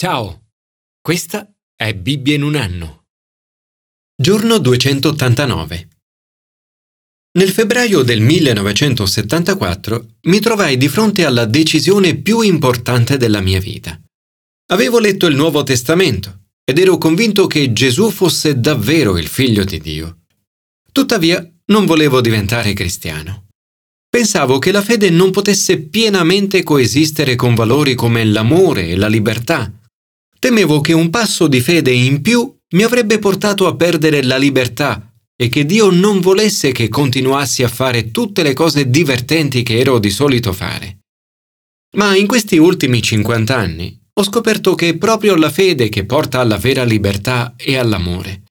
Ciao, questa è Bibbia in un anno. Giorno 289. Nel febbraio del 1974 mi trovai di fronte alla decisione più importante della mia vita. Avevo letto il Nuovo Testamento ed ero convinto che Gesù fosse davvero il figlio di Dio. Tuttavia non volevo diventare cristiano. Pensavo che la fede non potesse pienamente coesistere con valori come l'amore e la libertà, Temevo che un passo di fede in più mi avrebbe portato a perdere la libertà e che Dio non volesse che continuassi a fare tutte le cose divertenti che ero di solito fare. Ma in questi ultimi 50 anni ho scoperto che è proprio la fede che porta alla vera libertà e all'amore.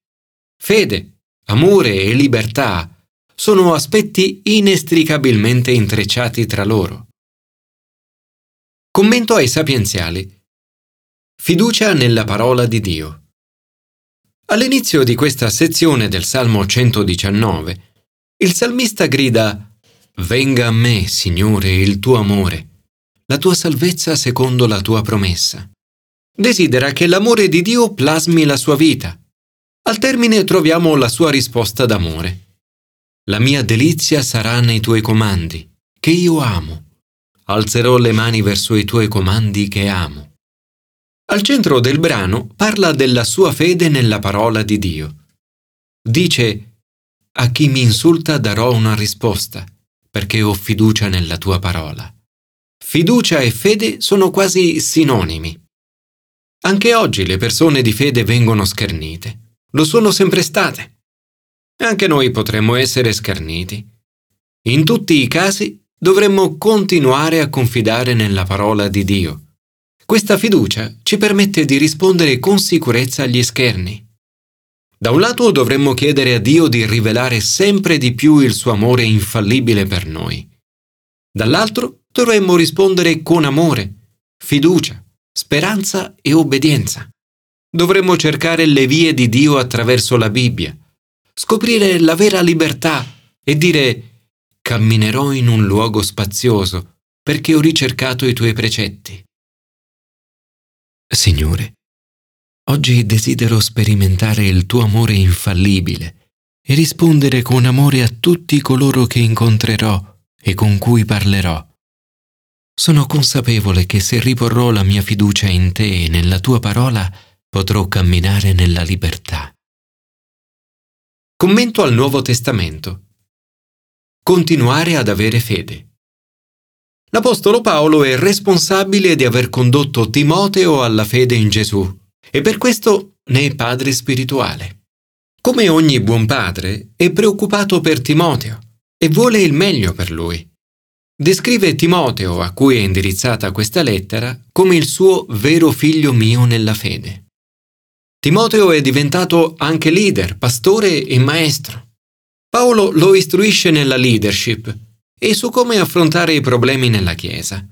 Fede, amore e libertà sono aspetti inestricabilmente intrecciati tra loro. Commento ai sapienziali. Fiducia nella parola di Dio. All'inizio di questa sezione del Salmo 119, il salmista grida Venga a me, Signore, il tuo amore, la tua salvezza secondo la tua promessa. Desidera che l'amore di Dio plasmi la sua vita. Al termine troviamo la sua risposta d'amore. La mia delizia sarà nei tuoi comandi, che io amo. Alzerò le mani verso i tuoi comandi che amo. Al centro del brano parla della sua fede nella parola di Dio. Dice, a chi mi insulta darò una risposta, perché ho fiducia nella tua parola. Fiducia e fede sono quasi sinonimi. Anche oggi le persone di fede vengono schernite. Lo sono sempre state. Anche noi potremmo essere scherniti. In tutti i casi dovremmo continuare a confidare nella parola di Dio questa fiducia ci permette di rispondere con sicurezza agli scherni. Da un lato dovremmo chiedere a Dio di rivelare sempre di più il suo amore infallibile per noi. Dall'altro dovremmo rispondere con amore, fiducia, speranza e obbedienza. Dovremmo cercare le vie di Dio attraverso la Bibbia, scoprire la vera libertà e dire camminerò in un luogo spazioso perché ho ricercato i tuoi precetti. Signore, oggi desidero sperimentare il tuo amore infallibile e rispondere con amore a tutti coloro che incontrerò e con cui parlerò. Sono consapevole che se riporrò la mia fiducia in te e nella tua parola potrò camminare nella libertà. Commento al Nuovo Testamento. Continuare ad avere fede. L'Apostolo Paolo è responsabile di aver condotto Timoteo alla fede in Gesù e per questo ne è padre spirituale. Come ogni buon padre, è preoccupato per Timoteo e vuole il meglio per lui. Descrive Timoteo, a cui è indirizzata questa lettera, come il suo vero figlio mio nella fede. Timoteo è diventato anche leader, pastore e maestro. Paolo lo istruisce nella leadership e su come affrontare i problemi nella Chiesa.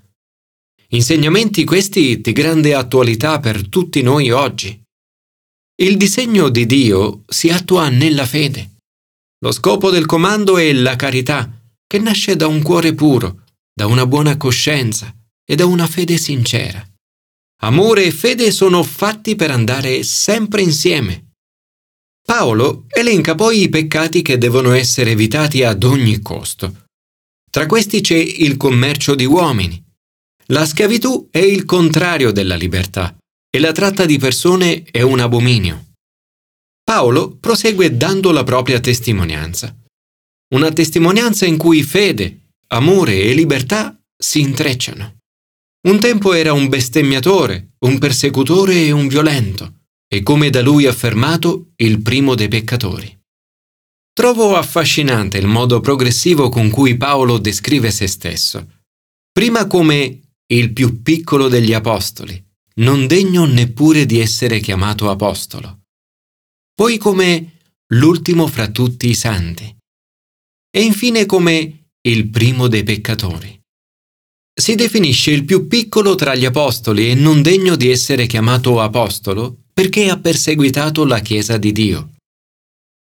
Insegnamenti questi di grande attualità per tutti noi oggi. Il disegno di Dio si attua nella fede. Lo scopo del comando è la carità, che nasce da un cuore puro, da una buona coscienza e da una fede sincera. Amore e fede sono fatti per andare sempre insieme. Paolo elenca poi i peccati che devono essere evitati ad ogni costo tra questi c'è il commercio di uomini. La schiavitù è il contrario della libertà e la tratta di persone è un abominio. Paolo prosegue dando la propria testimonianza. Una testimonianza in cui fede, amore e libertà si intrecciano. Un tempo era un bestemmiatore, un persecutore e un violento, e come da lui affermato, il primo dei peccatori. Trovo affascinante il modo progressivo con cui Paolo descrive se stesso. Prima come il più piccolo degli apostoli, non degno neppure di essere chiamato apostolo. Poi come l'ultimo fra tutti i santi. E infine come il primo dei peccatori. Si definisce il più piccolo tra gli apostoli e non degno di essere chiamato apostolo perché ha perseguitato la Chiesa di Dio.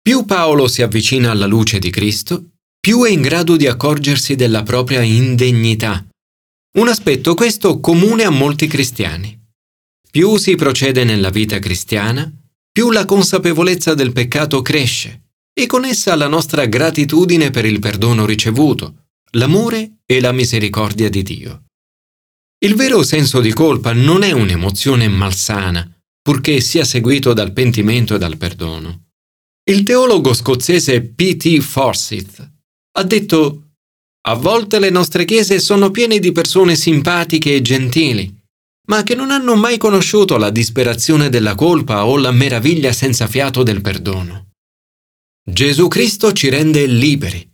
Più Paolo si avvicina alla luce di Cristo, più è in grado di accorgersi della propria indegnità. Un aspetto questo comune a molti cristiani. Più si procede nella vita cristiana, più la consapevolezza del peccato cresce e con essa la nostra gratitudine per il perdono ricevuto, l'amore e la misericordia di Dio. Il vero senso di colpa non è un'emozione malsana, purché sia seguito dal pentimento e dal perdono. Il teologo scozzese P.T. Forsyth ha detto A volte le nostre chiese sono piene di persone simpatiche e gentili, ma che non hanno mai conosciuto la disperazione della colpa o la meraviglia senza fiato del perdono. Gesù Cristo ci rende liberi.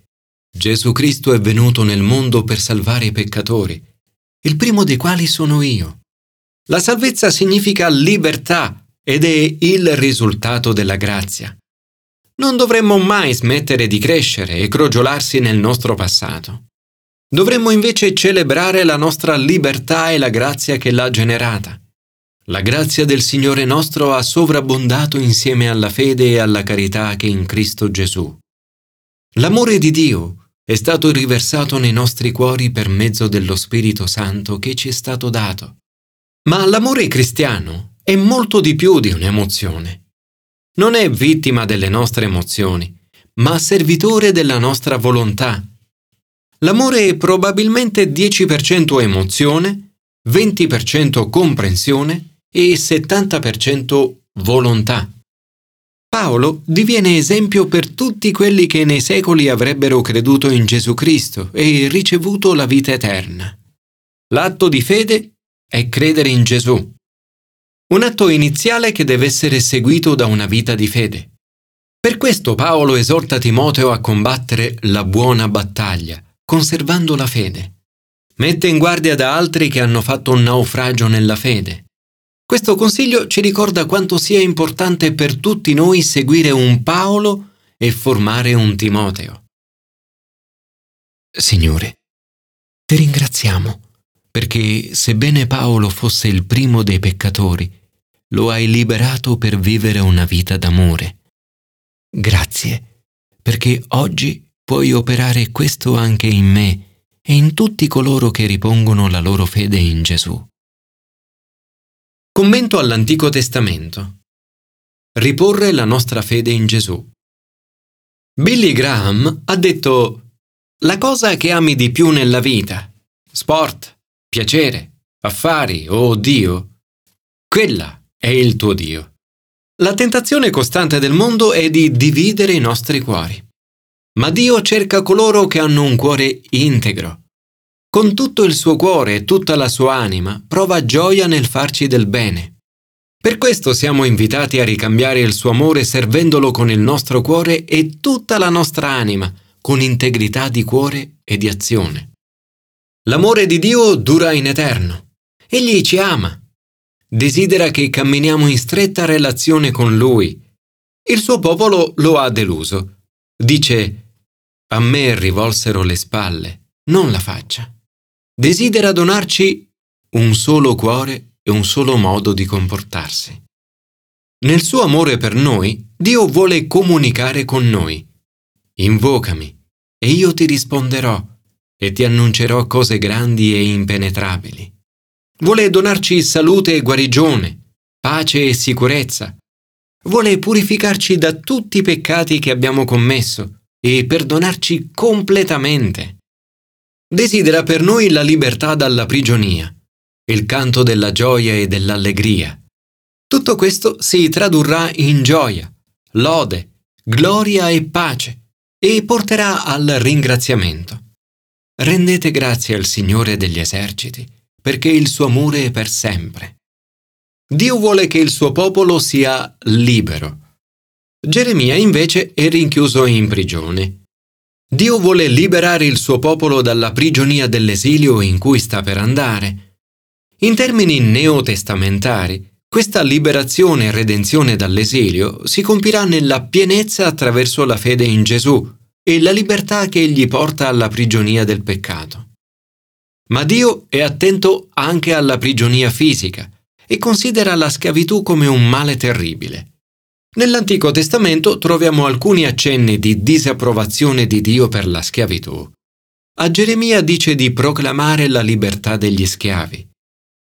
Gesù Cristo è venuto nel mondo per salvare i peccatori, il primo dei quali sono io. La salvezza significa libertà ed è il risultato della grazia. Non dovremmo mai smettere di crescere e crogiolarsi nel nostro passato. Dovremmo invece celebrare la nostra libertà e la grazia che l'ha generata. La grazia del Signore nostro ha sovrabbondato insieme alla fede e alla carità che in Cristo Gesù. L'amore di Dio è stato riversato nei nostri cuori per mezzo dello Spirito Santo che ci è stato dato. Ma l'amore cristiano è molto di più di un'emozione. Non è vittima delle nostre emozioni, ma servitore della nostra volontà. L'amore è probabilmente 10% emozione, 20% comprensione e 70% volontà. Paolo diviene esempio per tutti quelli che nei secoli avrebbero creduto in Gesù Cristo e ricevuto la vita eterna. L'atto di fede è credere in Gesù. Un atto iniziale che deve essere seguito da una vita di fede. Per questo Paolo esorta Timoteo a combattere la buona battaglia, conservando la fede. Mette in guardia da altri che hanno fatto un naufragio nella fede. Questo consiglio ci ricorda quanto sia importante per tutti noi seguire un Paolo e formare un Timoteo. Signore, ti ringraziamo perché sebbene Paolo fosse il primo dei peccatori, lo hai liberato per vivere una vita d'amore. Grazie, perché oggi puoi operare questo anche in me e in tutti coloro che ripongono la loro fede in Gesù. Commento all'Antico Testamento. Riporre la nostra fede in Gesù. Billy Graham ha detto La cosa che ami di più nella vita, sport, piacere, affari o Dio, quella è il tuo Dio. La tentazione costante del mondo è di dividere i nostri cuori. Ma Dio cerca coloro che hanno un cuore integro. Con tutto il suo cuore e tutta la sua anima prova gioia nel farci del bene. Per questo siamo invitati a ricambiare il suo amore servendolo con il nostro cuore e tutta la nostra anima, con integrità di cuore e di azione. L'amore di Dio dura in eterno. Egli ci ama. Desidera che camminiamo in stretta relazione con Lui. Il suo popolo lo ha deluso. Dice, a me rivolsero le spalle, non la faccia. Desidera donarci un solo cuore e un solo modo di comportarsi. Nel suo amore per noi, Dio vuole comunicare con noi. Invocami e io ti risponderò e ti annuncerò cose grandi e impenetrabili. Vuole donarci salute e guarigione, pace e sicurezza. Vuole purificarci da tutti i peccati che abbiamo commesso e perdonarci completamente. Desidera per noi la libertà dalla prigionia, il canto della gioia e dell'allegria. Tutto questo si tradurrà in gioia, lode, gloria e pace e porterà al ringraziamento. Rendete grazie al Signore degli eserciti, perché il suo amore è per sempre. Dio vuole che il suo popolo sia libero. Geremia invece è rinchiuso in prigione. Dio vuole liberare il suo popolo dalla prigionia dell'esilio in cui sta per andare. In termini neotestamentari, questa liberazione e redenzione dall'esilio si compirà nella pienezza attraverso la fede in Gesù, e la libertà che egli porta alla prigionia del peccato. Ma Dio è attento anche alla prigionia fisica e considera la schiavitù come un male terribile. Nell'Antico Testamento troviamo alcuni accenni di disapprovazione di Dio per la schiavitù. A Geremia dice di proclamare la libertà degli schiavi.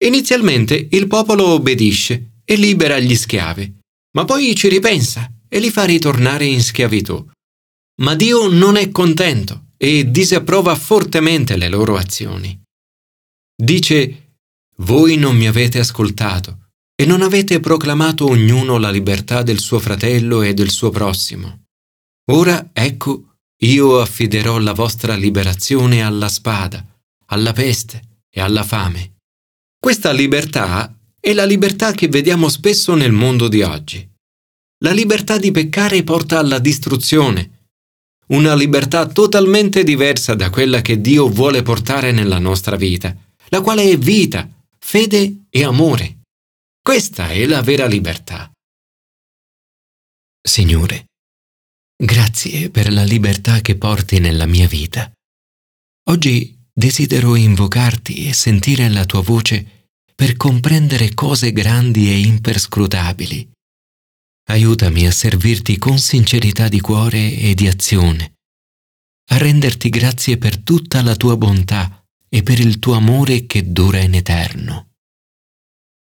Inizialmente il popolo obbedisce e libera gli schiavi, ma poi ci ripensa e li fa ritornare in schiavitù. Ma Dio non è contento e disapprova fortemente le loro azioni. Dice, voi non mi avete ascoltato e non avete proclamato ognuno la libertà del suo fratello e del suo prossimo. Ora, ecco, io affiderò la vostra liberazione alla spada, alla peste e alla fame. Questa libertà è la libertà che vediamo spesso nel mondo di oggi. La libertà di peccare porta alla distruzione, una libertà totalmente diversa da quella che Dio vuole portare nella nostra vita, la quale è vita, fede e amore. Questa è la vera libertà. Signore, grazie per la libertà che porti nella mia vita. Oggi desidero invocarti e sentire la tua voce per comprendere cose grandi e imperscrutabili. Aiutami a servirti con sincerità di cuore e di azione, a renderti grazie per tutta la tua bontà e per il tuo amore che dura in eterno.